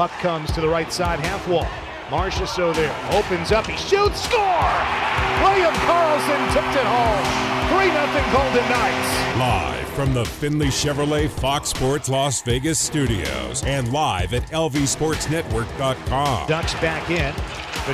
Puck comes to the right side half wall. Marchessault there. Opens up. He shoots. Score! William Karlsson tipped it home. 3 0 Golden Knights. Live from the Finley Chevrolet Fox Sports Las Vegas studios and live at lvsportsnetwork.com. Ducks back in.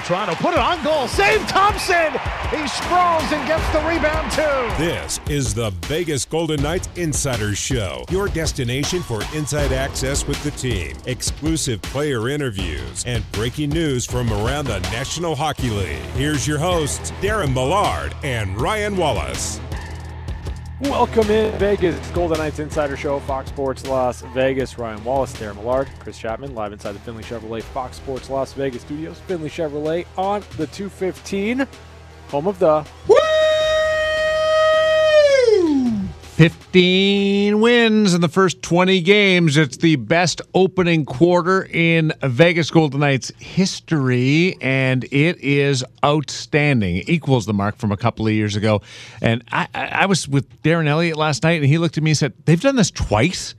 Toronto put it on goal. Save Thompson. He sprawls and gets the rebound too. This is the Vegas Golden Knights Insider Show, your destination for inside access with the team, exclusive player interviews, and breaking news from around the National Hockey League. Here's your hosts, Darren Millard and Ryan Wallace. Welcome in Vegas It's Golden Knights Insider Show, Fox Sports Las Vegas. Ryan Wallace, Darren Millard, Chris Chapman, live inside the Finley Chevrolet Fox Sports Las Vegas studios. Finley Chevrolet on the 215, home of the. 15 wins in the first 20 games. It's the best opening quarter in Vegas Golden Knights history, and it is outstanding. It equals the mark from a couple of years ago. And I, I was with Darren Elliott last night, and he looked at me and said, They've done this twice?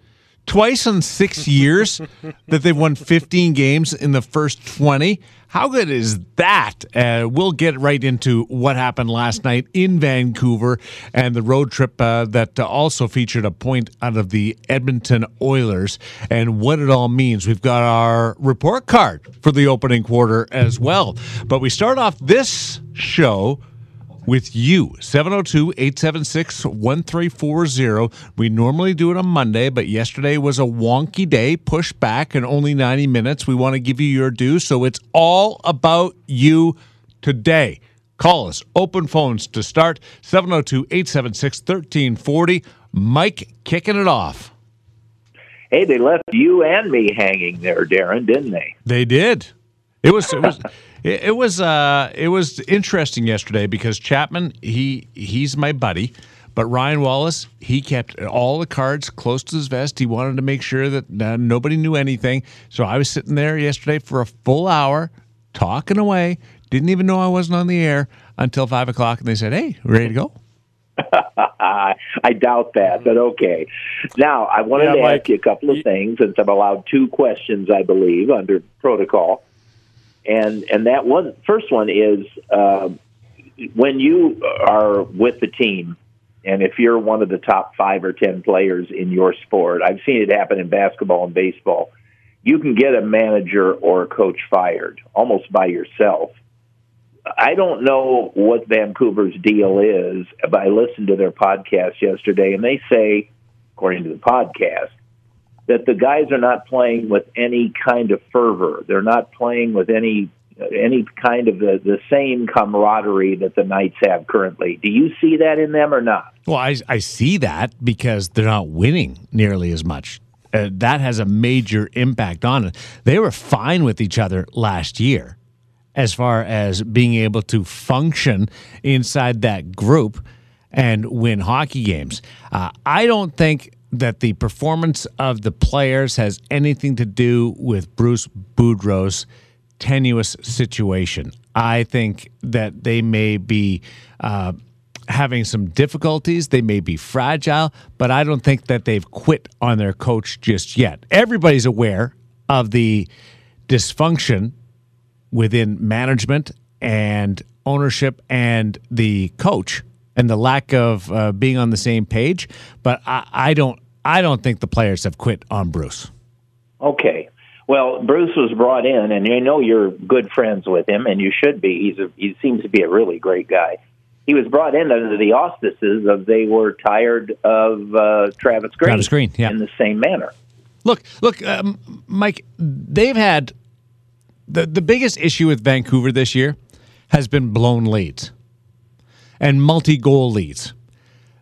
Twice in six years that they've won 15 games in the first 20. How good is that? Uh, we'll get right into what happened last night in Vancouver and the road trip uh, that uh, also featured a point out of the Edmonton Oilers and what it all means. We've got our report card for the opening quarter as well. But we start off this show with you. 702 876 1340. We normally do it on Monday, but yesterday was a wonky day, push back and only 90 minutes. We want to give you your due, so it's all about you today. Call us. Open phones to start 702 876 1340. Mike kicking it off. Hey, they left you and me hanging there, Darren, didn't they? They did. It was it was it, it was uh it was interesting yesterday because Chapman he he's my buddy, but Ryan Wallace he kept all the cards close to his vest. He wanted to make sure that uh, nobody knew anything. So I was sitting there yesterday for a full hour talking away. Didn't even know I wasn't on the air until five o'clock, and they said, "Hey, ready to go." I doubt that, but okay. Now, I wanted Yeah, to Mike, ask you a couple of you- things since I'm allowed two questions, I believe, under protocol. And and that one first one is uh, when you are with the team, and if you're one of the top five or ten players in your sport, I've seen it happen in basketball and baseball. You can get a manager or a coach fired almost by yourself. I don't know what Vancouver's deal is, but I listened to their podcast yesterday, and they say, according to the podcast, that the guys are not playing with any kind of fervor. They're not playing with any any kind of the, the same camaraderie that the Knights have currently. Do you see that in them or not? Well, I, I see that because they're not winning nearly as much. Uh, that has a major impact on it. They were fine with each other last year as far as being able to function inside that group and win hockey games. Uh, I don't think that the performance of the players has anything to do with Bruce Boudreau's tenuous situation. I think that they may be uh, having some difficulties. They may be fragile, but I don't think that they've quit on their coach just yet. Everybody's aware of the dysfunction within management and ownership and the coach and the lack of uh, being on the same page. But I, I don't. I don't think the players have quit on Bruce. Okay. Well, Bruce was brought in, and you know you're good friends with him, and you should be. He's a, he seems to be a really great guy. He was brought in under the auspices of they were tired of uh, Travis Green, Travis Green, yeah. in the same manner. Look, look, um, Mike. They've had the the biggest issue with Vancouver this year has been blown leads and multi goal leads.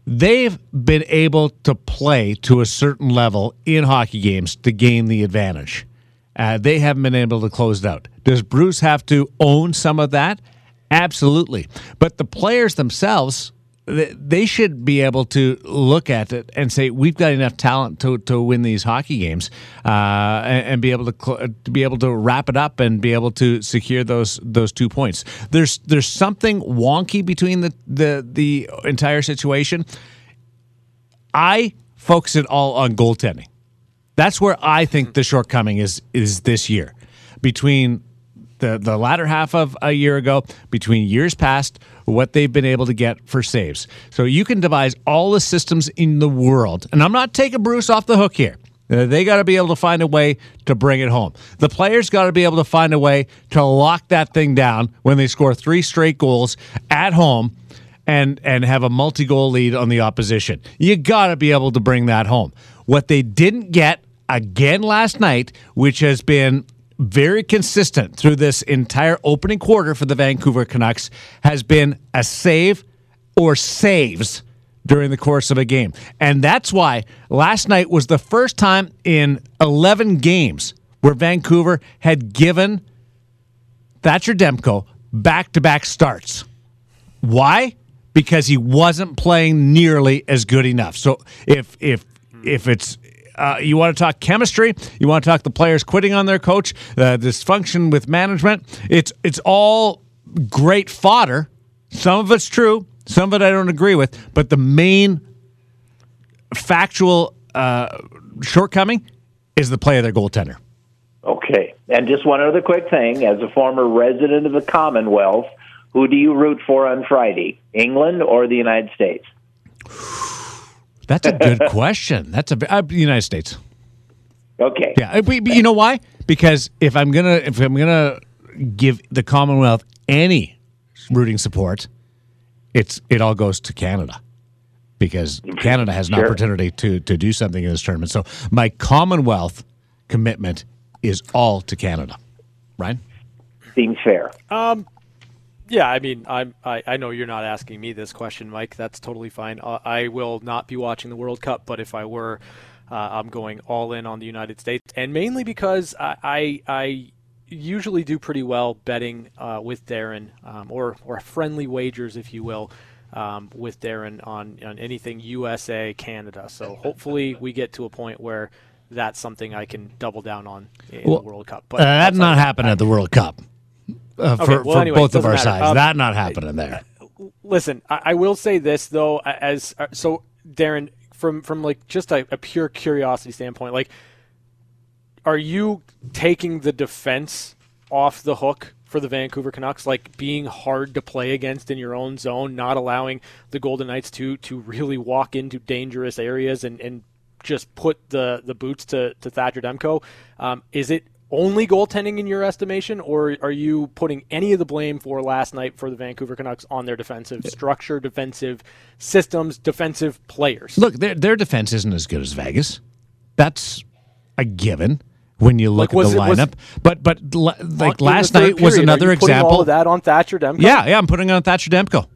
They've been able to play to a certain level in hockey games to gain the advantage. Uh, they haven't been able to close it out. Does Bruce have to own some of that? Absolutely. But the players themselves, th- they should be able to look at it and say, "We've got enough talent to, to win these hockey games, uh, and, and be able to, cl- to be able to wrap it up and be able to secure those those two points." There's there's something wonky between the the the entire situation. I focus it all on goaltending. That's where I think the shortcoming is is this year. Between the the latter half of a year ago, between years past, what they've been able to get for saves. So you can devise all the systems in the world, and I'm not taking Bruce off the hook here. Uh, They got to be able to find a way to bring it home. The players got to be able to find a way to lock that thing down when they score three straight goals at home and and have a multi-goal lead on the opposition. You got to be able to bring that home. What they didn't get again last night, which has been very consistent through this entire opening quarter for the Vancouver Canucks, has been a save or saves during the course of a game. And that's why last night was the first time in 11 games where Vancouver had given Thatcher Demko back to back starts. Why? Because he wasn't playing nearly as good enough. So if if if it's uh, you want to talk chemistry, you want to talk the players quitting on their coach, uh, dysfunction with management. It's it's all great fodder. Some of it's true, some of it I don't agree with. But the main factual uh, shortcoming is the play of their goaltender. Okay. And just one other quick thing. As a former resident of the Commonwealth, who do you root for on Friday? England or the United States? That's a good question. That's a uh, United States. Okay. Yeah, uh, but, but you know why? Because if I'm gonna if I'm gonna give the Commonwealth any rooting support, it's it all goes to Canada because Canada has an Sure. opportunity to to do something in this tournament. So my Commonwealth commitment is all to Canada. Ryan, Seems fair. Yeah, I mean, I'm, I, I know you're not asking me this question, Mike. That's totally fine. Uh, I will not be watching the World Cup, but if I were, uh, I'm going all in on the United States, and mainly because I, I, I usually do pretty well betting uh, with Darren, um, or or friendly wagers, if you will, um, with Darren on on anything USA Canada. So hopefully we get to a point where that's something I can double down on in Well, the World Cup. uh, But that outside not of that, happened at the World Cup uh, for, well, for anyway, both of our matter. sides. Um, that not happening there. listen, I, I will say this though, as uh, so, Darren, from from like just a, a pure curiosity standpoint, like, are you taking the defense off the hook for the Vancouver Canucks, like being hard to play against in your own zone, not allowing the Golden Knights to to really walk into dangerous areas and and just put the the boots to to Thatcher Demko? Um, is it only goaltending in your estimation, or are you putting any of the blame for last night for the Vancouver Canucks on their defensive structure, defensive systems, defensive players? Look, their their defense isn't as good as Vegas. That's a given when you look Like, at the it- was- lineup. but but like last night was period, are another example. All of that on Thatcher Demko. Yeah, yeah, I'm putting on Thatcher Demko.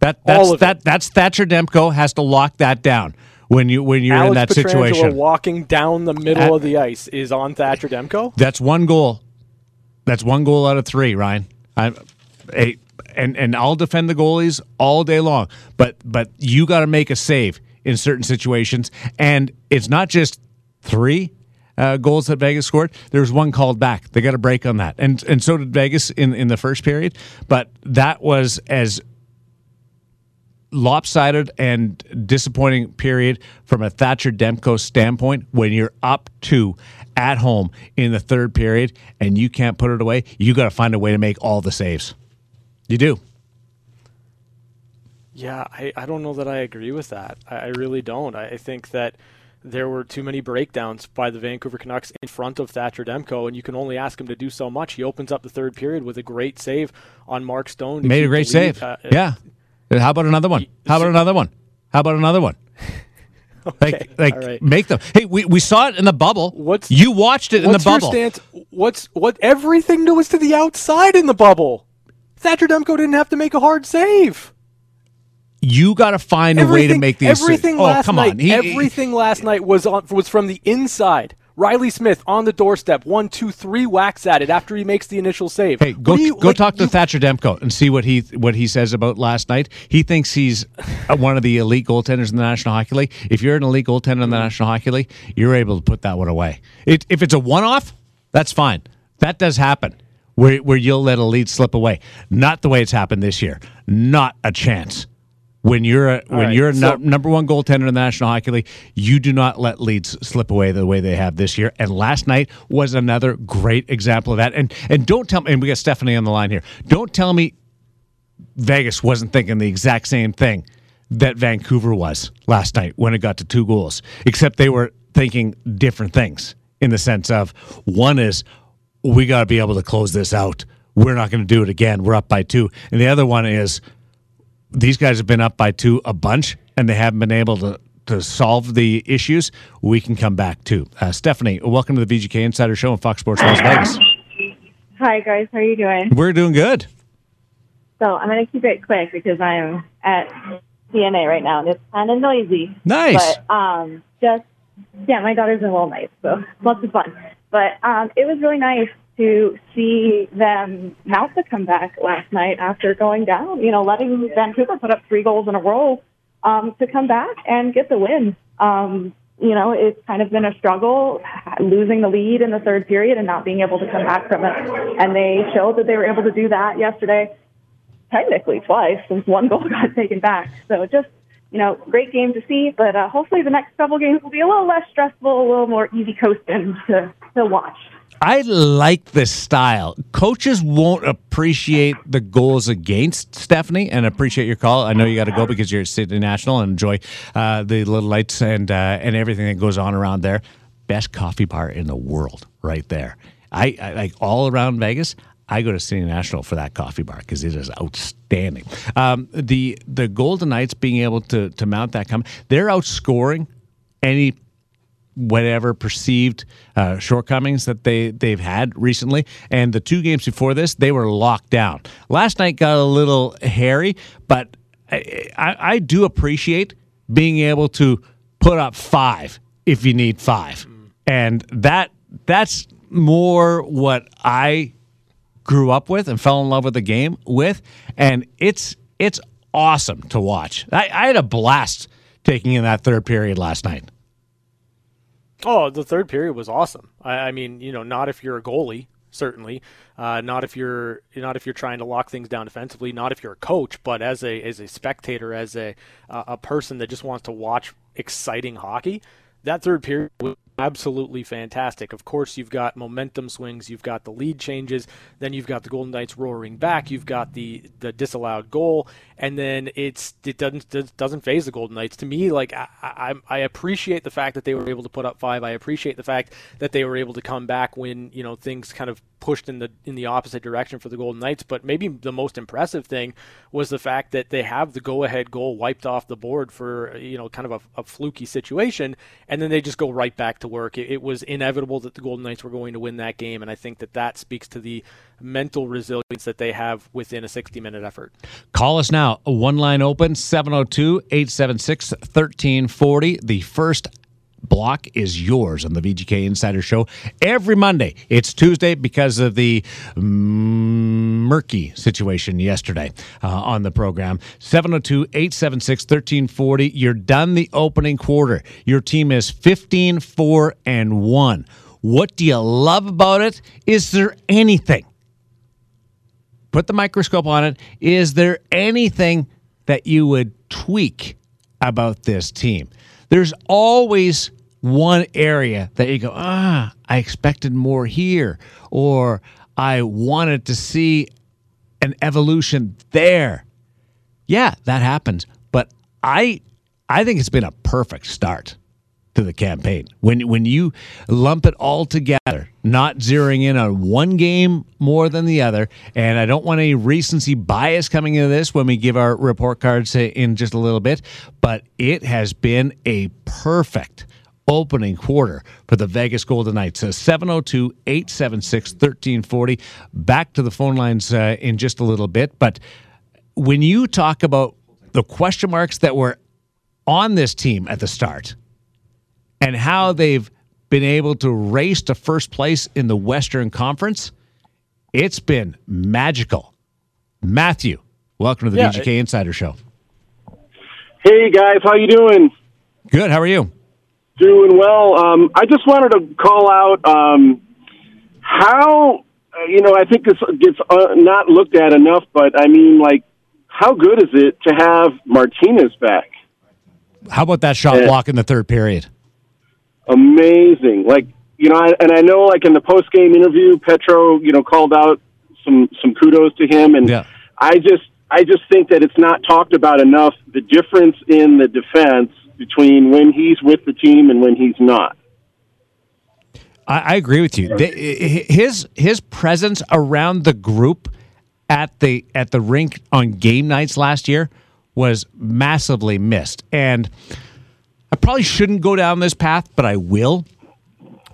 That that's that it. that's Thatcher Demko has to lock that down when you when you're Alex in that Pietrangelo situation. walking down the middle At- of the ice is on Thatcher Demko. That's one goal. That's one goal out of three, Ryan. I, and and I'll defend the goalies all day long, but but you got to make a save in certain situations, and it's not just three. Uh, goals that Vegas scored. There was one called back. They got a break on that, and and so did Vegas in in the first period. But that was as lopsided and disappointing period from a Thatcher Demko standpoint when you're up two at home in the third period and you can't put it away, you got to find a way to make all the saves. You do. Yeah, I, I don't know that I agree with that. I, I really don't. I, I think that there were too many breakdowns by the Vancouver Canucks in front of Thatcher Demko, and you can only ask him to do so much. He opens up the third period with a great save on Mark Stone. to Made a great save. Uh, yeah. Uh, how about another one? How about another one? How about another one? Like, like all right. make them. Hey, we, we saw it in the bubble. What's- you watched it in the bubble? stance? What's what? Everything was to the outside in the bubble. Thatcher Demko didn't have to make a hard save. You got to find a way to make these. Everything oh, last come night. on. He- everything last night was on was from the inside. Reilly Smith on the doorstep, one, two, three whacks at it after he makes the initial save. Hey, go you- go like, talk to you- Thatcher Demko and see what he what he says about last night. He thinks he's uh, one of the elite goaltenders in the National Hockey League. If you're an elite goaltender in the National Hockey League, you're able to put that one away. It, if it's a one off, that's fine. That does happen. Where where you'll let a lead slip away. Not the way it's happened this year. Not a chance. When you're a, when right, you're a so- nu- number one goaltender in the National Hockey League, you do not let leads slip away the way they have this year. And last night was another great example of that. And and don't tell me. And we got Stephanie on the line here. Don't tell me Vegas wasn't thinking the exact same thing that Vancouver was last night when it got to two goals, except they were thinking different things in the sense of one is we got to be able to close this out. We're not going to do it again. We're up by two. And the other one is these guys have been up by two a bunch and they haven't been able to to solve the issues. We can come back too. Uh, Stephanie, welcome to the VGK Insider Show on Fox Sports Las Vegas. Hi guys, how are you doing? We're doing good. So I'm going to keep it quick because I'm at CNA right now and it's kind of noisy. Nice. But um, just yeah, my daughter's in a little nice, so lots of fun. But um, it was really nice to see them mount the comeback last night after going down. You know, letting Vancouver put up three goals in a row um, to come back and get the win. Um, you know, it's kind of been a struggle losing the lead in the third period and not being able to come back from it. And they showed that they were able to do that yesterday, technically twice, since one goal got taken back. So just, you know, great game to see. But uh, hopefully the next couple games will be a little less stressful, a little more easy coasting to, to watch. I like this style. Coaches won't appreciate the goals against Stephanie, and appreciate your call. I know you got to go because you're at City National and enjoy uh, the little lights and uh, and everything that goes on around there. Best coffee bar in the world, right there. I, I like all around Vegas. I go to City National for that coffee bar because it is outstanding. Um, the the Golden Knights being able to to mount that come, they're outscoring any whatever perceived uh, shortcomings that they they've had recently. And the two games before this, they were locked down. Last night got a little hairy, but I, I, I do appreciate being able to put up five if you need five, and that that's more what I grew up with and fell in love with the game with, and it's it's awesome to watch. I, I had a blast taking in that third period last night. Oh, the third period was awesome. I, I mean, you know, not if you're a goalie, certainly, uh, not if you're not if you're trying to lock things down defensively, not if you're a coach, but as a as a spectator, as a uh, a person that just wants to watch exciting hockey. That third period was absolutely fantastic. Of course, you've got momentum swings, you've got the lead changes, then you've got the Golden Knights roaring back, you've got the the disallowed goal, and then it's it doesn't doesn't faze the Golden Knights. To me, like I, I I appreciate the fact that they were able to put up five. I appreciate the fact that they were able to come back when you know things kind of pushed in the in the opposite direction for the Golden Knights. But maybe the most impressive thing was the fact that they have the go-ahead goal wiped off the board for you know kind of a, a fluky situation, and then they just go right back to work. It, it, was inevitable that the Golden Knights were going to win that game, and I think that that speaks to the mental resilience that they have within a 60-minute effort. Call us now. One line open 702 876 1340. The first block is yours on the VGK Insider Show every Monday. It's Tuesday because of the murky situation yesterday uh, on the program. 702 876 1340. You're done the opening quarter. Your team is 15 4 and 1. What do you love about it? Is there anything? Put the microscope on it. Is there anything that you would tweak about this team? There's always one area that you go, ah, I expected more here, or I wanted to see an evolution there. Yeah, that happens. But I I think it's been a perfect start to the campaign. When when you lump it all together, not zeroing in on one game more than the other, and I don't want any recency bias coming into this when we give our report cards in just a little bit, but it has been a perfect opening quarter for the Vegas Golden Knights. 702 876 1340. Back to the phone lines uh, in just a little bit. But when you talk about the question marks that were on this team at the start and how they've been able to race to first place in the Western Conference, it's been magical. Matthew, welcome to the Yeah, VGK Insider Show. Hey guys, how you doing? Good. How are you? Doing well. Um, I just wanted to call out um, how uh, you know I think this gets uh, not looked at enough, but I mean like how good is it to have Martinez back? How about that shot Yeah. block in the third period? Amazing. Like, you know, I, and I know like in the post game interview, Petro, you know, called out some, some kudos to him. And Yeah. I just, I just think that it's not talked about enough the difference in the defense between when he's with the team and when he's not. I, I agree with you. The, his his presence around the group at the at the rink on game nights last year was massively missed, and probably shouldn't go down this path, but I will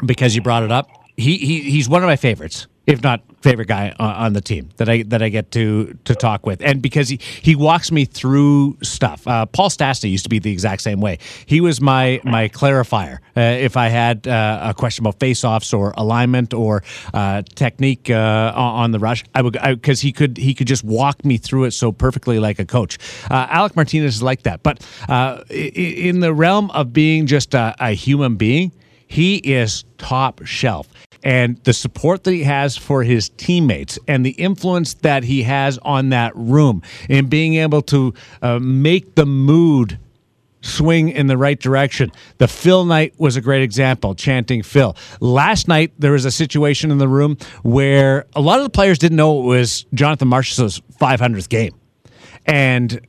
because you brought it up. He, he he's one of my favorites, if not favorite guy on, on the team that I that I get to to talk with, and because he he walks me through stuff. Uh, Paul Stastny used to be the exact same way. He was my my clarifier uh, if I had uh, a question about face-offs or alignment or uh, technique uh, on the rush. I would because he could he could just walk me through it so perfectly like a coach. Uh, Alec Martinez is like that, but uh, in the realm of being just a, a human being, he is top shelf. And the support that he has for his teammates and the influence that he has on that room in being able to uh, make the mood swing in the right direction. The Phil night was a great example, chanting Phil. Last night, there was a situation in the room where a lot of the players didn't know it was Jonathan Marchessault's 500th game. And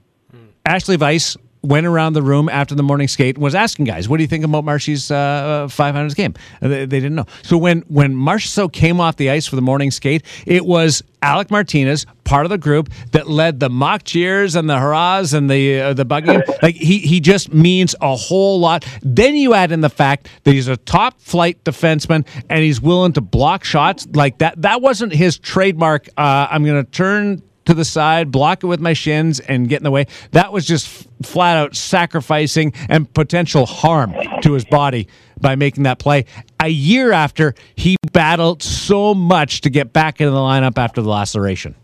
Ashley Weiss went around the room after the morning skate and was asking guys, "What do you think about Marshy's uh, 500th game?" Uh, They, they didn't know. So when when Marchessault came off the ice for the morning skate, it was Alec Martinez, part of the group that led the mock cheers and the hurrahs and the uh, the bugging. like he he just means a whole lot. Then you add in the fact that he's a top flight defenseman and he's willing to block shots like that. That wasn't his trademark. Uh, I'm going to turn to the side, block it with my shins, and get in the way. That was just flat out sacrificing and potential harm to his body by making that play. A year after, he battled so much to get back into the lineup after the laceration.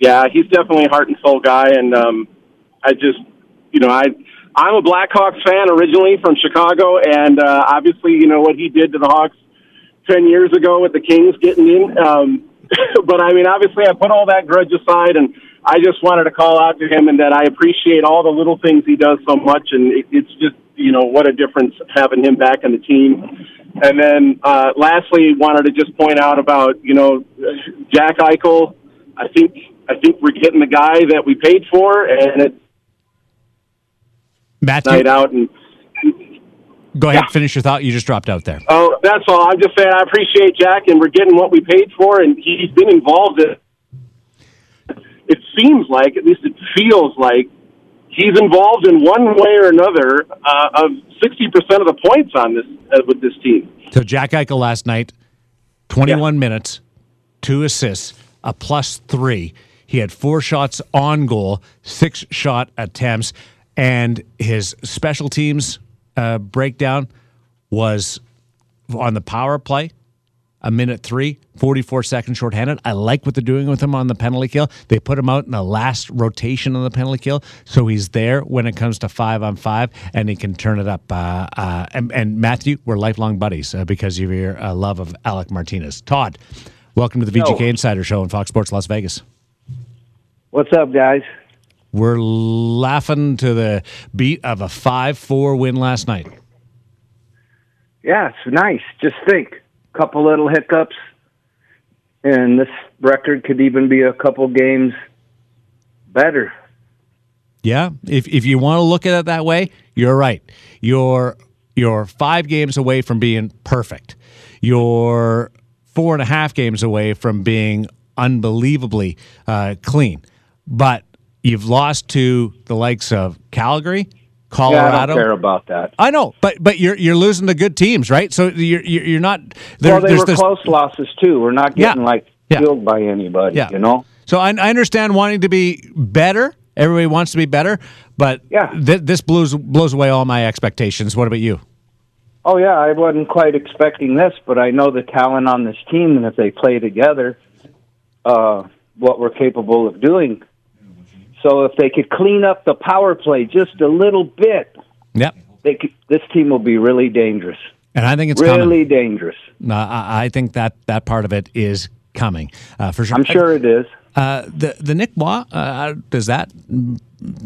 Yeah, he's definitely a heart and soul guy, and um, I just, you know, I I'm a Blackhawks fan originally from Chicago, and uh, obviously, you know what he did to the Hawks ten years ago with the Kings getting in. Um, but I mean, obviously, I put all that grudge aside, and I just wanted to call out to him and that I appreciate all the little things he does so much, and it, it's just, you know, what a difference having him back in the team. And then, uh, lastly, wanted to just point out about, you know, Jack Eichel. I think I think we're getting the guy that we paid for, and it's night out. And go ahead, Yeah. finish your thought. You just dropped out there. oh, that's all. I'm just saying I appreciate Jack, and we're getting what we paid for, and he's been involved in. It seems like, at least it feels like, he's involved in one way or another uh, of sixty percent of the points on this uh, with this team. So Jack Eichel last night, 21 minutes, two assists, a plus three. He had four shots on goal, six shot attempts, and his special teams uh, breakdown was on the power play. A minute three, 44 seconds shorthanded. I like what they're doing with him on the penalty kill. They put him out in the last rotation on the penalty kill, so he's there when it comes to five on five, and he can turn it up. Uh, uh, and, and Matthew, we're lifelong buddies uh, because of your uh, love of Alec Martinez. Todd, welcome to the VGK Insider Show on Fox Sports Las Vegas. What's up, guys? We're laughing to the beat of a 5 4 win last night. Yeah, it's nice. Just think, a couple little hiccups, and this record could even be a couple games better. Yeah, if if you want to look at it that way, you're right. You're you're five games away from being perfect. You're four and a half games away from being unbelievably uh, clean. But you've lost to the likes of Calgary, Yeah, I Colorado. don't care about that. I know, but but you're you're losing the good teams, right? So you're you're you're not. There, well, they were this- close losses too. We're not Yeah. getting like Yeah. killed by anybody. Yeah. You know. So I, I understand wanting to be better. Everybody wants to be better, but Yeah. th- this blows blows away all my expectations. What about you? Oh yeah, I wasn't quite expecting this, but I know the talent on this team, and if they play together, uh, what we're capable of doing. So if they could clean up the power play just a little bit, Yep. they could, this team will be really dangerous. And I think it's coming. Really dangerous. No, I, I think that that part of it is coming uh, for sure. I'm sure it is. Uh, the the Nick Roy, uh, does that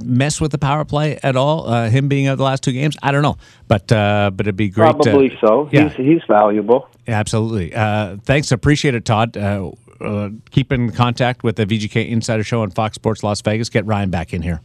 mess with the power play at all? Uh, him being out the last two games, I don't know, but uh, but it'd be great. Probably so. Yeah. He's he's valuable. Absolutely. Uh, thanks. Appreciate it, Todd. Uh, keep in contact with the VGK Insider Show on Fox Sports Las Vegas. Get Ryan back in here.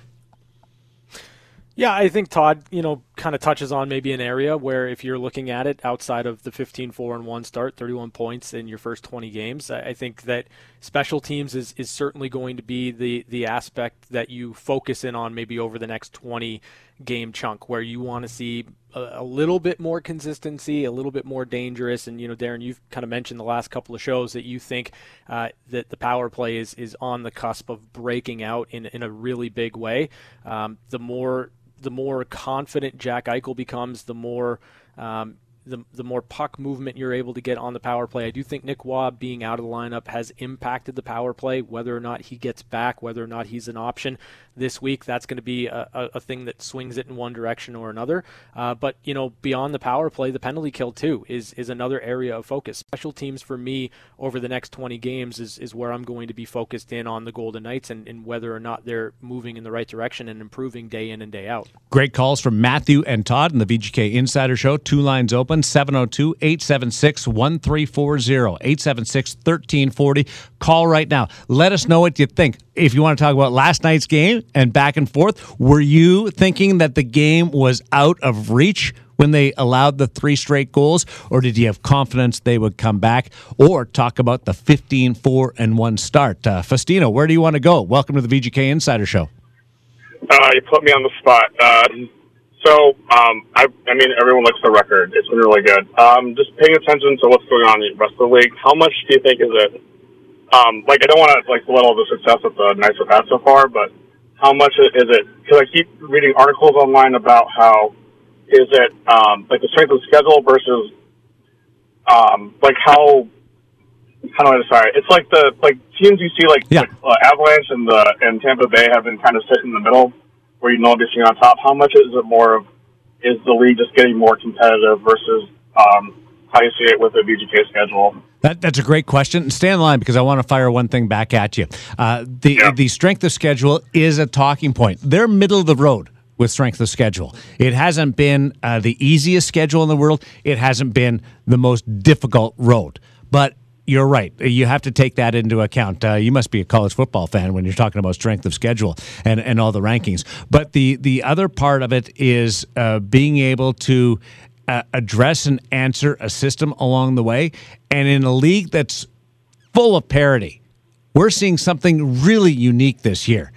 Yeah, I think Todd, you know, kind of touches on maybe an area where if you're looking at it outside of the 15-4 and 1 start, 31 points in your first 20 games, I think that special teams is, is certainly going to be the the aspect that you focus in on maybe over the next 20 game chunk where you want to see a, little bit more consistency, a little bit more dangerous. And you know, Darren, you've kind of mentioned the last couple of shows that you think uh, that the power play is is on the cusp of breaking out in in a really big way. Um, the more the more confident Jack Eichel becomes, the more um, the, the more puck movement you're able to get on the power play. I do think Nick Roy being out of the lineup has impacted the power play. Whether or not he gets back, whether or not he's an option this week, that's going to be a, a, a thing that swings it in one direction or another. Uh, but you know, beyond the power play, the penalty kill too is is another area of focus. Special teams for me over the next 20 games is is where I'm going to be focused in on the Golden Knights and, and whether or not they're moving in the right direction and improving day in and day out. Great calls from Matthew and Todd in the VGK Insider Show. Two lines open 702 876 1340 876 1340. Call right now. Let us know what you think. If you want to talk about last night's game and back and forth, were you thinking that the game was out of reach? When they allowed the three straight goals, or did you have confidence they would come back? Or talk about the 15 4 and 1 start? Uh, Festino, where do you want to go? Welcome to the VGK Insider Show. Uh, you put me on the spot. Uh, so, um, I, I mean, everyone looks the record. It's been really good. Um, just paying attention to what's going on in the rest of the league. How much do you think is it? Um, like, I don't want to like belittle the success that the Knights have had so far, but how much is it? Because I keep reading articles online about how is it um, like the strength of the schedule versus um, like how how do I it? It's like the like teams you see like, Yeah. like uh, Avalanche and the and Tampa Bay have been kind of sitting in the middle where you know sitting on top. How much is it more of is the league just getting more competitive versus um, how you see it with the VGK schedule? That, that's a great question. Stay in line because I want to fire one thing back at you. Uh, the Yeah. the strength of schedule is a talking point. They're middle of the road with strength of schedule. It hasn't been uh, the easiest schedule in the world. It hasn't been the most difficult road. But you're right. You have to take that into account. Uh, you must be a college football fan when you're talking about strength of schedule and, and all the rankings. But the the other part of it is uh, being able to uh, address and answer a system along the way. And in a league that's full of parity, we're seeing something really unique this year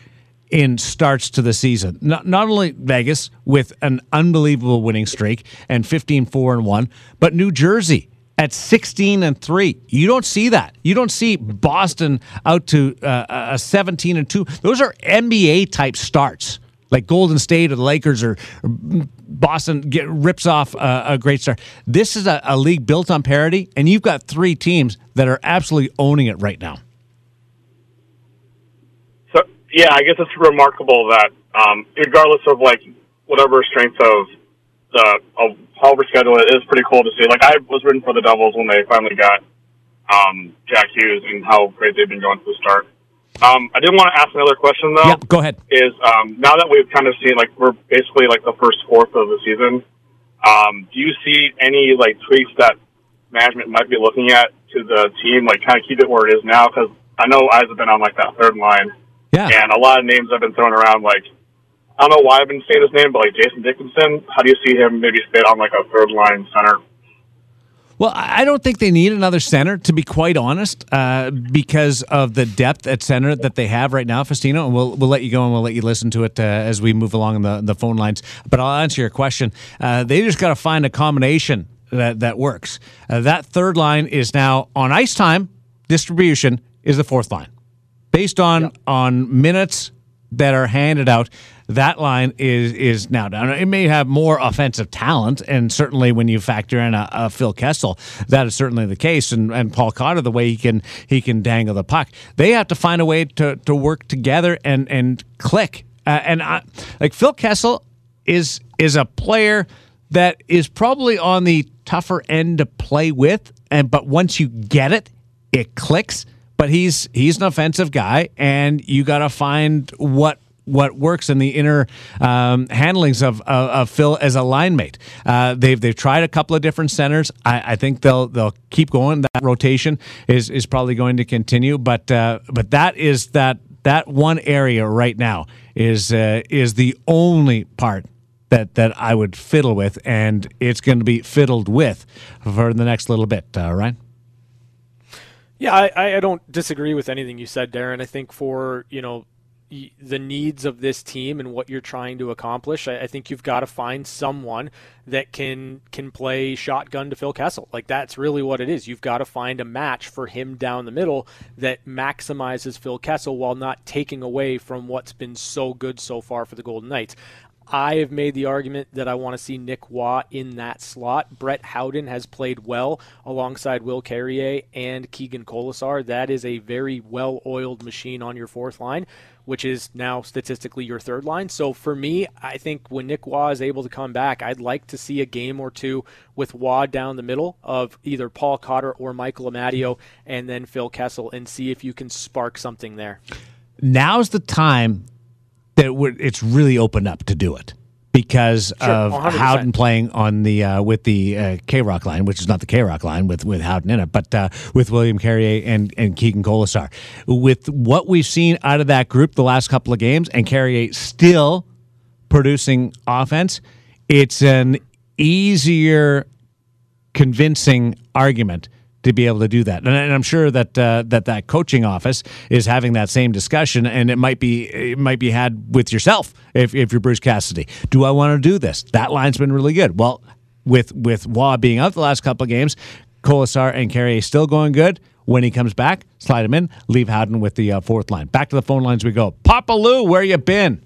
in starts to the season. Not, not only Vegas with an unbelievable winning streak and 15 4 and 1, but New Jersey at 16 and 3. You don't see that. You don't see Boston out to uh, a 17 and 2. Those are NBA type starts. Like Golden State or the Lakers or, or Boston get rips off a, a great start. This is a, a league built on parity, and you've got three teams that are absolutely owning it right now. So yeah, I guess it's remarkable that um, regardless of like whatever strength of the of however schedule it is pretty cool to see. Like I was rooting for the Devils when they finally got um, Jack Hughes and how great they've been going to the start. Um, I did want to ask another question though. Yeah, go ahead. Is um, now that we've kind of seen like we're basically like the first fourth of the season. Um, do you see any like tweaks that management might be looking at to the team, like kind of keep it where it is now? Because I know eyes have been on like that third line, Yeah. and a lot of names have been thrown around. Like I don't know why I've been saying his name, but like Jason Dickinson. How do you see him maybe stay on like a third line center? Well, I I don't think they need another center, to be quite honest, uh, because of the depth at center that they have right now, Festino. And we'll, we'll let you go and we'll let you listen to it uh, as we move along in the, the phone lines. But I'll answer your question. Uh, they just got to find a combination that, that works. Uh, that third line is now on ice time distribution is the fourth line. Based on, on minutes that are handed out, that line is is now down. It may have more offensive talent, and certainly when you factor in a, a Phil Kessel, that is certainly the case. And, and Paul Cotter, the way he can he can dangle the puck, they have to find a way to, to work together and and click. Uh, and I, like Phil Kessel is is a player that is probably on the tougher end to play with, and but once you get it, it clicks. but he's he's an offensive guy, and you got to find what what works in the inner um, handlings of, of, of, Phil as a line mate. Uh, they've they've tried a couple of different centers. I, I, think they'll they'll keep going. That rotation is is probably going to continue, but uh, but that is that that one area right now is uh, is the only part that that I would fiddle with, and it's going to be fiddled with for the next little bit. Uh, Ryan. Yeah, I, I don't disagree with anything you said, Darren. I think for you know the needs of this team and what you're trying to accomplish, I, I think you've got to find someone that can can play shotgun to Phil Kessel. Like that's really what it is. You've got to find a match for him down the middle that maximizes Phil Kessel while not taking away from what's been so good so far for the Golden Knights. I have made the argument that I want to see Nick Roy in that slot. Brett Howden has played well alongside Will Carrier and Keegan Kolesar. That is a very well oiled machine on your fourth line, which is now statistically your third line. So for me, I think when Nick Roy is able to come back, I'd like to see a game or two with Roy down the middle of either Paul Cotter or Michael Amadio and then Phil Kessel and see if you can spark something there. Now's the time that it's really opened up to do it because sure, of 100%. Howden playing on the uh, with the uh, K Rock line, which is not the K Rock line with with Howden in it, but uh, with William Carrier and and Keegan Kolesar. With what we've seen out of that group the last couple of games, and Carrier still producing offense, it's an easier convincing argument to be able to do that. And, I'm sure that uh, that that coaching office is having that same discussion, and it might be it might be had with yourself if, if you're Bruce Cassidy. Do I want to do this? That line's been really good. Well, with with Roy being out the last couple of games, Kolesar and Carrier still going good. When he comes back, slide him in, leave Howden with the uh, fourth line. Back to the phone lines we go. Papa Lou, where you been?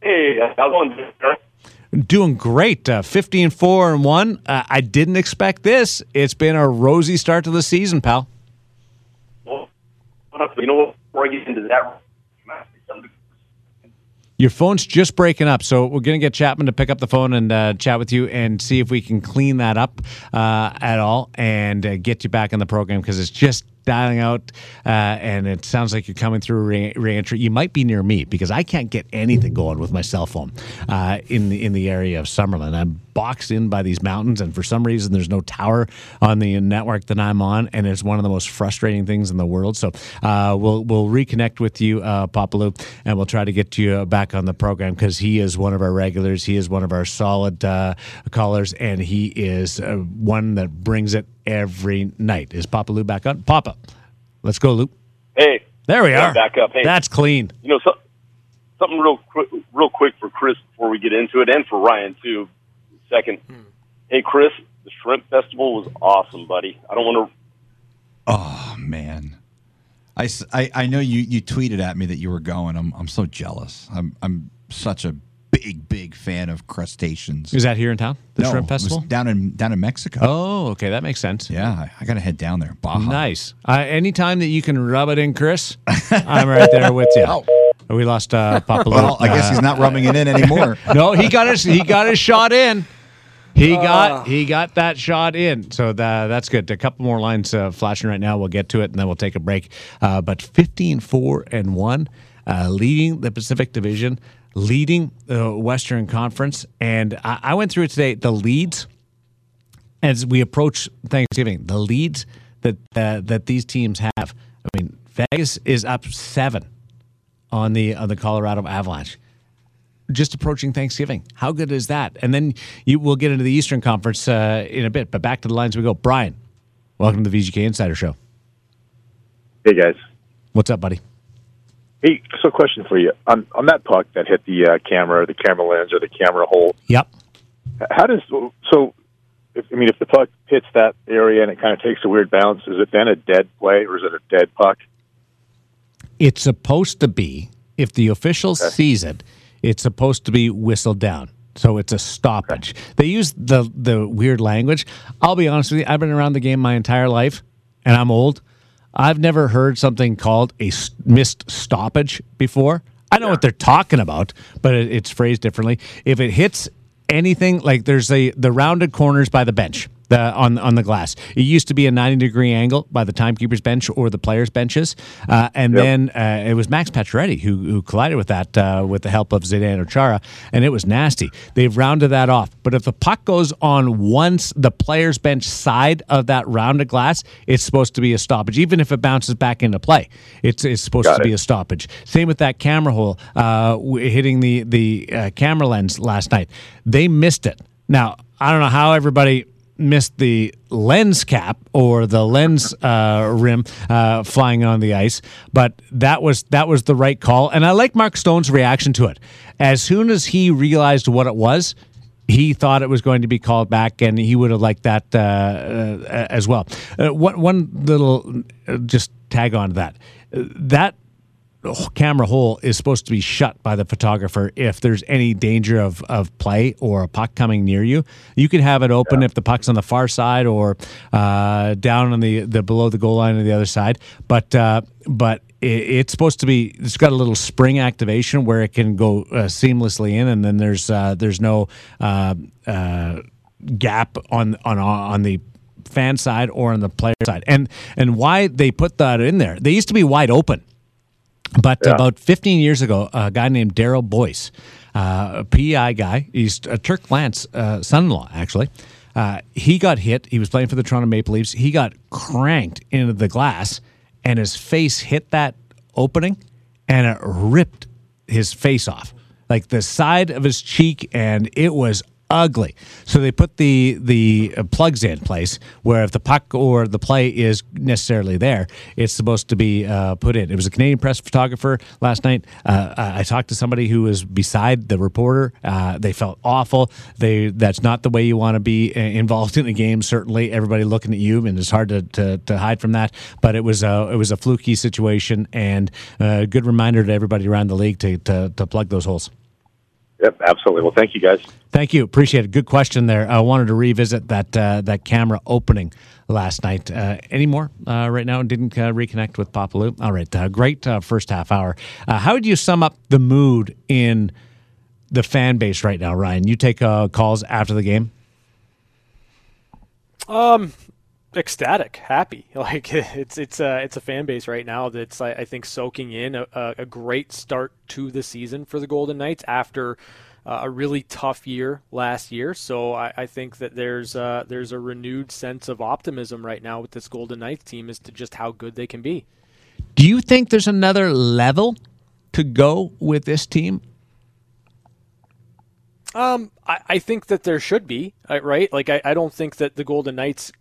Hey, how's it going? Doing great. Uh, 15 4 and 1. Uh, I didn't expect this. It's been a rosy start to the season, pal. Well, you know what? Before I get into that, your phone's just breaking up, so we're going to get Chapman to pick up the phone and uh, chat with you and see if we can clean that up uh, at all and uh, get you back in the program because it's just dialing out, uh, and it sounds like you're coming through re- reentry. You might be near me because I can't get anything going with my cell phone uh, in the in the area of Summerlin. I'm boxed in by these mountains, and for some reason, there's no tower on the network that I'm on, and it's one of the most frustrating things in the world. So uh, we'll we'll reconnect with you, uh, Papa Lou, and we'll try to get you back on the program because he is one of our regulars. He is one of our solid uh, callers, and he is uh, one that brings it every night. Is Papa Lou back on? Papa, let's go, Lou. Hey, there we are. Back up. Hey, that's clean. You know, so, something real quick, real quick for Chris before we get into it, and for Ryan too. Second, hmm. hey Chris, the shrimp festival was awesome, buddy. I don't want to. Oh man. I, I, I know you, you tweeted at me that you were going. I'm, I'm so jealous. I'm, I'm such a big, big fan of crustaceans. Is that here in town? The no, shrimp festival down in down in Mexico. Oh, okay, that makes sense. Yeah, I, I got to head down there. Baja. Nice. Uh, anytime that you can rub it in, Chris, I'm right there with you. Oh. We lost uh, Papa. well, I guess he's not rubbing it in anymore. no, he got his he got his shot in. He uh, got he got that shot in, so that, that's good. A couple more lines uh, flashing right now. We'll get to it, and then we'll take a break. Uh, but 15-4 and one, uh, leading the Pacific Division leading the Western Conference. And I, I went through it today. The leads, as we approach Thanksgiving, the leads that uh, that these teams have. I mean, Vegas is up seven on the on the Colorado Avalanche. Just approaching Thanksgiving. How good is that? And then you will get into the Eastern Conference uh, in a bit. But back to the lines we go. Brian, welcome to the VGK Insider Show. Hey guys, what's up, buddy? Hey, so question for you on on that puck that hit the uh, camera, the camera lens, or the camera hole. Yep. How does so? If, I mean, if the puck hits that area and it kind of takes a weird bounce, is it then a dead play or is it a dead puck? It's supposed to be. If the official okay. sees it, it's supposed to be whistled down. So it's a stoppage. Okay. They use the the weird language. I'll be honest with you. I've been around the game my entire life, and I'm old. I've never heard something called a missed stoppage before. I know yeah. what they're talking about, but it's phrased differently. If it hits anything like there's a the rounded corners by the bench, the on on the glass. It used to be a 90 degree angle by the timekeeper's bench or the players' benches, uh, and Yep. then uh, it was Max Pacioretty who, who collided with that uh, with the help of Zdeno Chara, and it was nasty. They've rounded that off, but if the puck goes on once the players' bench side of that rounded glass, it's supposed to be a stoppage, even if it bounces back into play. It's it's supposed Got to be a stoppage. Same with that camera hole uh, hitting the the uh, camera lens last night. They missed it. Now I don't know how everybody missed the lens cap or the lens uh, rim uh, flying on the ice, but that was that was the right call. And I like Mark Stone's reaction to it. As soon as he realized what it was, he thought it was going to be called back, and he would have liked that uh, uh, as well. Uh, one, one little uh, just tag on to that. That camera hole is supposed to be shut by the photographer if there's any danger of, of play or a puck coming near you. You can have it open if the puck's on the far side or uh, down on the, the below the goal line on the other side. But uh, but it, it's supposed to be. It's got a little spring activation where it can go uh, seamlessly in, and then there's uh, there's no uh, uh, gap on on on the fan side or on the player side. And and why they put that in there? They used to be wide open. But about 15 years ago, a guy named Darryl Boyce, uh, a PEI guy, he's a Turk Lance uh, son-in-law actually. Uh, he got hit. He was playing for the Toronto Maple Leafs. He got cranked into the glass, and his face hit that opening, and it ripped his face off, like the side of his cheek, and it was ugly. So they put the the uh, plugs in place where if the puck or the play is necessarily there, it's supposed to be uh, put in. It was a Canadian press photographer last night. Uh, I I talked to somebody who was beside the reporter. Uh, they felt awful. They that's not the way you want to be uh, involved in a game. Certainly, everybody looking at you, and it's hard to, to, to hide from that. But it was a it was a fluky situation, and a good reminder to everybody around the league to to, to plug those holes. Yep, absolutely. Well, thank you guys. Thank you. Appreciate it. Good question there. I wanted to revisit that uh, that camera opening last night. Uh, any more uh, right now? Didn't uh, reconnect with Papa Lou. All right. Uh, great uh, first half hour. Uh, how would you sum up the mood in the fan base right now, Ryan? You take uh, calls after the game. Um, ecstatic, happy. Like it's it's a it's a fan base right now that's I, I think soaking in a, a great start to the season for the Golden Knights after uh, a really tough year last year. So I, I think that there's uh, there's a renewed sense of optimism right now with this Golden Knights team as to just how good they can be. Do you think there's another level to go with this team? Um, I, I think that there should be uh, right. Like I, I don't think that the Golden Knights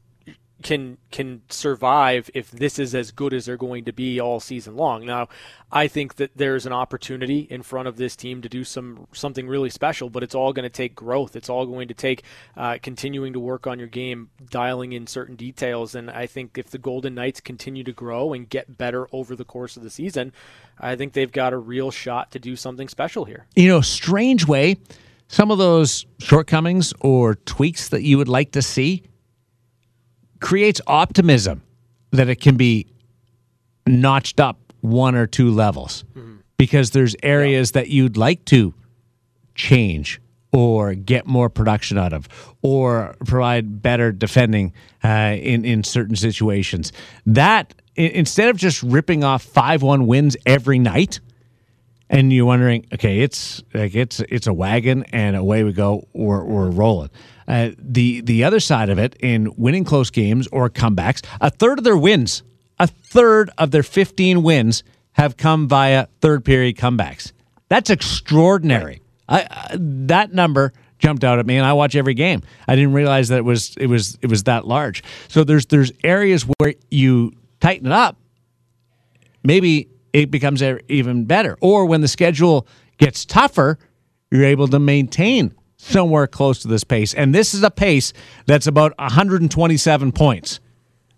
can can survive if this is as good as they're going to be all season long. Now, I think that there's an opportunity in front of this team to do some something really special, but it's all going to take growth. It's all going to take uh, continuing to work on your game, dialing in certain details. And I think if the Golden Knights continue to grow and get better over the course of the season, I think they've got a real shot to do something special here. You know, strange way, some of those shortcomings or tweaks that you would like to see creates optimism that it can be notched up one or two levels because there's areas that you'd like to change or get more production out of or provide better defending uh, in, in certain situations. That, instead of just ripping off 5 1 wins every night, and you're wondering, okay, it's like it's it's a wagon, and away we go. We're, we're rolling. Uh, the the other side of it, in winning close games or comebacks, a third of their wins, a third of their 15 wins have come via third period comebacks. That's extraordinary. I, I, that number jumped out at me, and I watch every game. I didn't realize that it was it was it was that large. So there's there's areas where you tighten it up, maybe it becomes even better. Or when the schedule gets tougher, you're able to maintain somewhere close to this pace. And this is a pace that's about 127 points.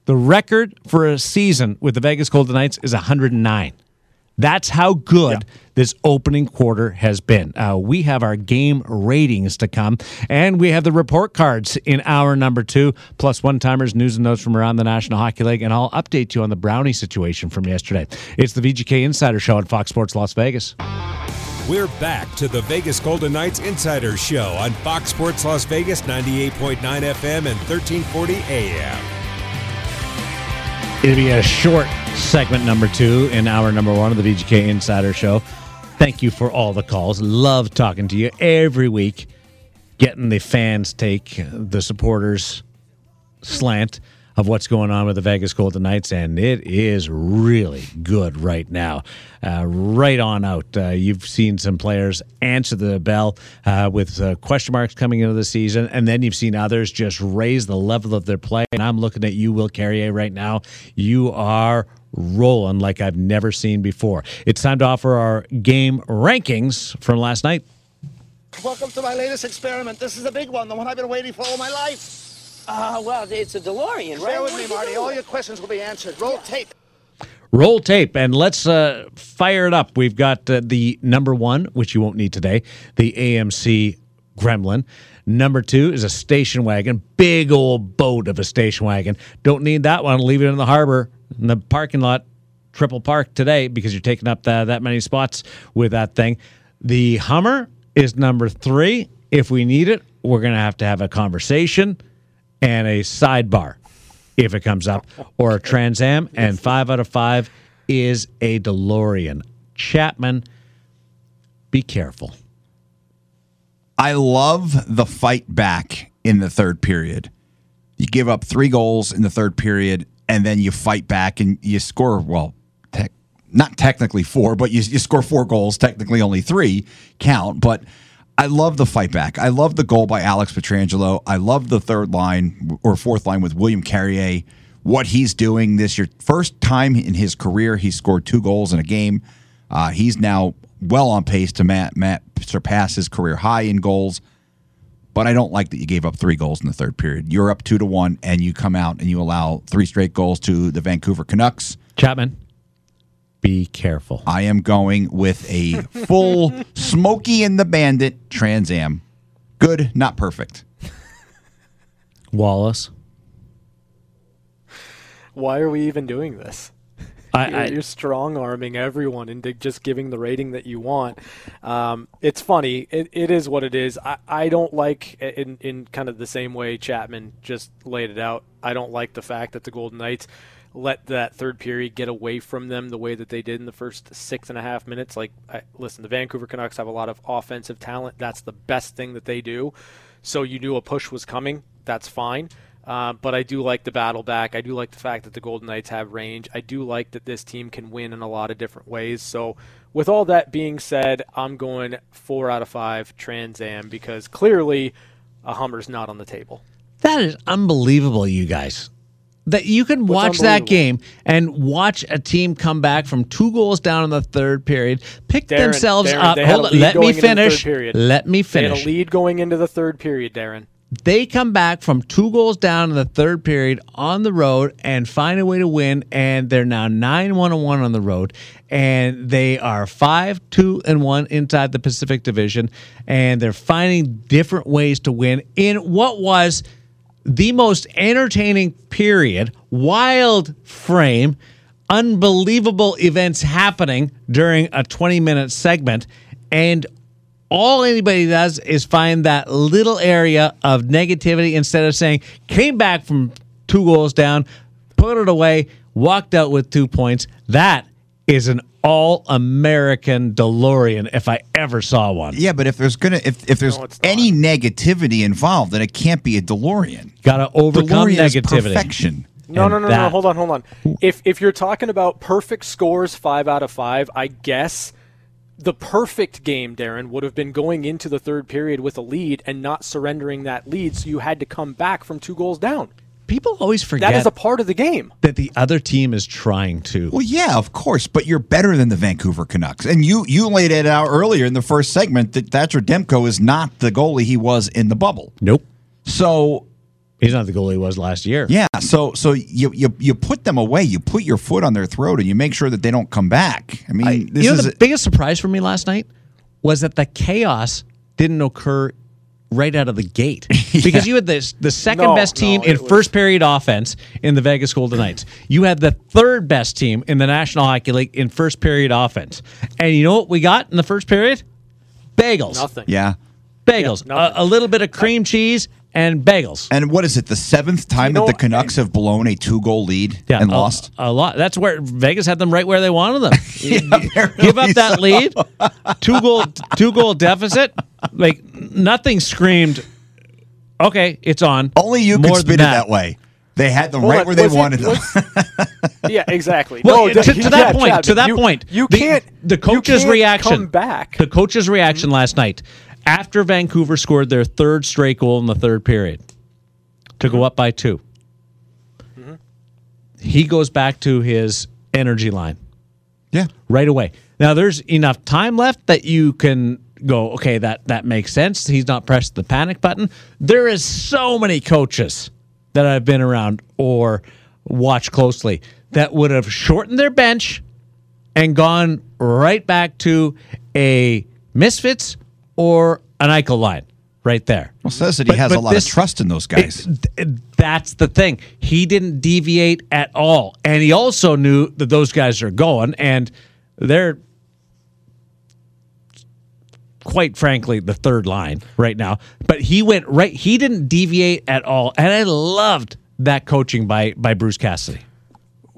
The record for a season with the Vegas Golden Knights is 109. That's how good this opening quarter has been. Uh, we have our game ratings to come, and we have the report cards in hour number two, plus one timers, news and notes from around the National Hockey League, and I'll update you on the Brownie situation from yesterday. It's the VGK Insider Show on Fox Sports Las Vegas. We're back to the Vegas Golden Knights Insider Show on Fox Sports Las Vegas 98.9 FM and 1340 AM. It'll be a short segment number two in hour number one of the VGK Insider Show. Thank you for all the calls. Love talking to you every week, getting the fans' take, the supporters' slant of what's going on with the Vegas Golden Knights, and it is really good right now. Uh, right on out. Uh, you've seen some players answer the bell uh, with uh, question marks coming into the season, and then you've seen others just raise the level of their play. And I'm looking at you, Will Carrier, right now. You are rolling like I've never seen before. It's time to offer our game rankings from last night. Welcome to my latest experiment. This is a big one, the one I've been waiting for all my life. Uh, well, it's a DeLorean, right? Bear with me, Marty. All your questions will be answered. Roll tape. Roll tape and let's uh, fire it up. We've got uh, the number one, which you won't need today, the AMC Gremlin. Number two is a station wagon, big old boat of a station wagon. Don't need that one. Leave it in the harbor, in the parking lot, triple park today because you're taking up that, that many spots with that thing. The Hummer is number three. If we need it, we're going to have to have a conversation and a sidebar if it comes up, or a Trans Am, and five out of five is a DeLorean. Chapman, be careful. I love the fight back in the third period. You give up three goals in the third period, and then you fight back and you score, well, tech, not technically four, but you, you score four goals, technically only three count. But I love the fight back. I love the goal by Alex Pietrangelo. I love the third line or fourth line with William Carrier. What he's doing this year, first time in his career, he scored two goals in a game. Uh, he's now well on pace to Matt, Matt surpass his career high in goals. But I don't like that you gave up three goals in the third period. You're up two to one, and you come out and you allow three straight goals to the Vancouver Canucks. Chapman, be careful. I am going with a full Smokey and the Bandit Trans Am. Good, not perfect. Wallace. Why are we even doing this? I- you're, I- you're strong arming everyone into just giving the rating that you want. Um, it's funny. It, it is what it is. I, I don't like, in, in kind of the same way Chapman just laid it out, I don't like the fact that the Golden Knights let that third period get away from them the way that they did in the first six and a half minutes. Like, I, listen, the Vancouver Canucks have a lot of offensive talent. That's the best thing that they do. So you knew a push was coming. That's fine. Uh, but I do like the battle back. I do like the fact that the Golden Knights have range. I do like that this team can win in a lot of different ways. So, with all that being said, I'm going four out of five Trans Am because clearly a Hummer's not on the table. That is unbelievable, you guys. That you can watch that game and watch a team come back from two goals down in the third period, pick Darren, themselves Darren, up. Hold on, let me into the third finish. Let me They had finish. a lead going into the third period, Darren. they come back from two goals down in the third period on the road and find a way to win and they're now 9 1 1 on the road and they are 5 2 and 1 inside the Pacific Division and they're finding different ways to win in what was the most entertaining period wild frame unbelievable events happening during a 20 minute segment and all anybody does is find that little area of negativity instead of saying came back from two goals down, put it away, walked out with two points. That is an all American DeLorean if I ever saw one. Yeah, but if there's gonna if, if there's any negativity involved, then it can't be a DeLorean. Got to overcome DeLorean is negativity. perfection. No, And no, no, no. Hold on, hold on. If if you're talking about perfect scores, five out of five, I guess the perfect game, Darren, would have been going into the third period with a lead and not surrendering that lead, so you had to come back from two goals down. People always forget That is a part of the game. that the other team is trying to. Well, yeah, of course, but you're better than the Vancouver Canucks, and you you laid it out earlier in the first segment that Thatcher Demko is not the goalie he was in the bubble. Nope. So He's not the goalie he was last year. yeah, so so you you you put them away, you put your foot on their throat, and you make sure that they don't come back. I mean, this you know, is the biggest surprise for me last night was that the chaos didn't occur right out of the gate because you had the the second No, best team no, in was- first period offense in the Vegas Golden Knights. You had the third best team in the National Hockey League in first period offense, and you know what we got in the first period? Bagels. Nothing. Yeah. Bagels. Yeah, a, a little bit of cream cheese and bagels. And what is it? The seventh time know, that the Canucks have blown a two-goal lead Yeah, and a, lost. a lot. That's where Vegas had them right where they wanted them. apparently Give up that so. lead, two goal, two goal deficit. Like nothing screamed. Okay, it's on. Only you More could than spin it that way. They had them Hold right where they it- wanted them. yeah, exactly. Well, no, to, that- to that yeah, point, to that you- point, you the- can't. The you coach's can't reaction come back. The coach's reaction mm-hmm. last night after Vancouver scored their third straight goal in the third period to go up by 2 He goes back to his energy line. Yeah. Right away. Now there's enough time left that you can go, okay, that that makes sense. He's not pressed the panic button. There is so many coaches that I've been around or watched closely that would have shortened their bench and gone right back to a Misfits or an Eichel line right there. Well, says that he But- has but a lot this- of trust in those guys. It- that's the thing. He didn't deviate at all. And he also knew that those guys are going, and they're quite frankly the third line right now. But he went right he didn't deviate at all. And I loved that coaching by by Bruce Cassidy.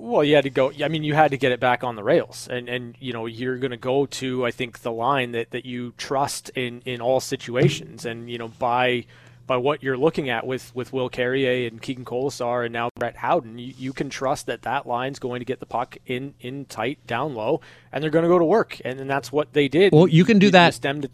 Well, you had to go. I mean, you had to get it back on the rails, and and you know you're going to go to I think the line that, that you trust in in all situations, and you know by by what you're looking at with with Will Carrier and Keegan Kolesar and now Brett Howden, you, you can trust that that line's going to get the puck in in tight down low, and they're going to go to work, and, and that's what they did. Well, you can do that- Them to,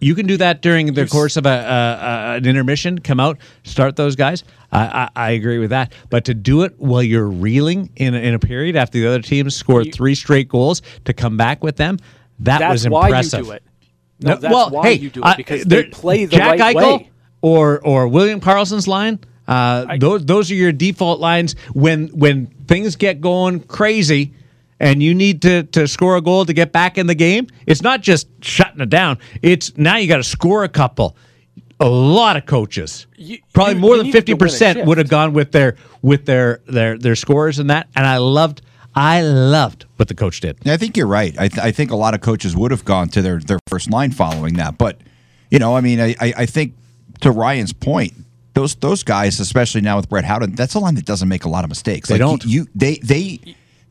You can do that during the course of a, a, a an intermission. Come out, start those guys. I, I, I agree with that. But to do it while you're reeling in a, in a period after the other team scored three straight goals to come back with them, that that's was why impressive. you do it. No, that's well, why hey, you do it I- because there- they play the Jack right Eichel way. or or William Karlsson's line. Uh, those those are your default lines when when things get going crazy and you need to to score a goal to get back in the game. It's not just shutting it down. It's now you got to score a couple. A lot of coaches, You- probably you- more you than fifty percent, would have gone with their with their their their scores and that. And I loved I loved what the coach did. I think you're right. I, th- I think a lot of coaches would have gone to their, their first line following that. But, you know, I mean, I, I I think to Ryan's point, those those guys, especially now with Brett Howden, that's a line that doesn't make a lot of mistakes. They Like, don't. You, they they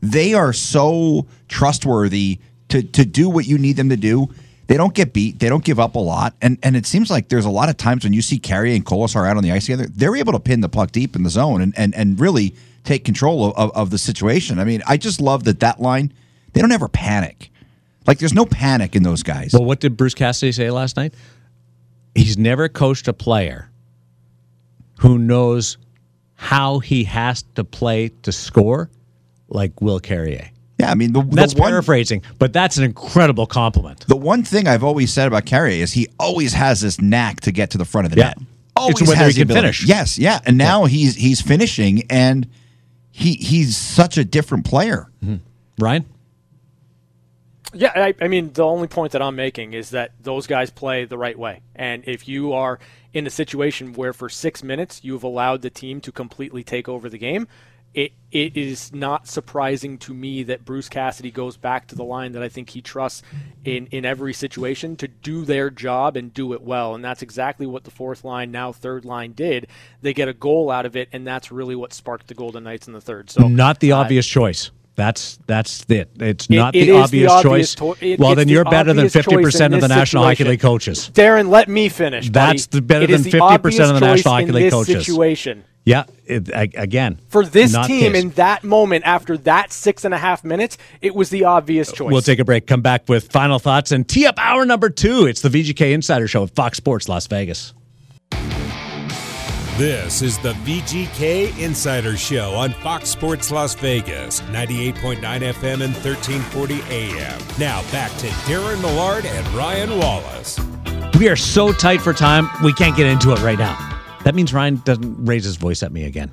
they are so trustworthy to to do what you need them to do. They don't get beat. They don't give up a lot. And and it seems like there's a lot of times when you see Carrier and Kolesar out on the ice together, they're able to pin the puck deep in the zone and and, and really take control of, of, of the situation. I mean, I just love that that line, they don't ever panic. Like there's no panic in those guys. Well, what did Bruce Cassidy say last night? He's never coached a player who knows how he has to play to score like Will Carrier. Yeah, I mean, the, That's the one, paraphrasing, but that's an incredible compliment. the one thing I've always said about Carrier is he always has this knack to get to the front of the Yeah. net. Always whether has he the can ability. finish. Yes, yeah, and now he's he's finishing, and he he's such a different player. Mm-hmm. Ryan? Yeah, I, I mean, the only point that I'm making is that those guys play the right way. And if you are in a situation where for six minutes you've allowed the team to completely take over the game, it, it is not surprising to me that Bruce Cassidy goes back to the line that I think he trusts in, in every situation to do their job and do it well. And that's exactly what the fourth line, now third line, did. They get a goal out of it, and that's really what sparked the Golden Knights in the third. So not the uh, obvious choice. That's that's it. It's not it the is the obvious, obvious choice. to- it- well, then you're better than fifty percent of the National Hockey. League coaches. Darren, let me finish. That's buddy. the better than 50% of the National Hockey League coaches. Situation Yeah, it, again for this team case. in that moment after that six and a half minutes, it was the obvious choice. We'll take a break, come back with final thoughts, and tee up hour number two. It's the VGK Insider Show at Fox Sports Las Vegas. This is the VGK Insider Show on Fox Sports Las Vegas, 98.9 FM and 1340 AM. Now back to Darren Millard and Ryan Wallace. We are so tight for time, we can't get into it right now. That means Ryan doesn't raise his voice at me again.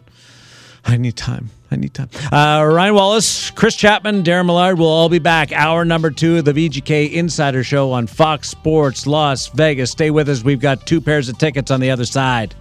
I need time. I need time. Uh, Ryan Wallace, Chris Chapman, Darren Millard will all be back. Hour number two of the VGK Insider Show on Fox Sports Las Vegas. Stay with us. We've got two pairs of tickets on the other side.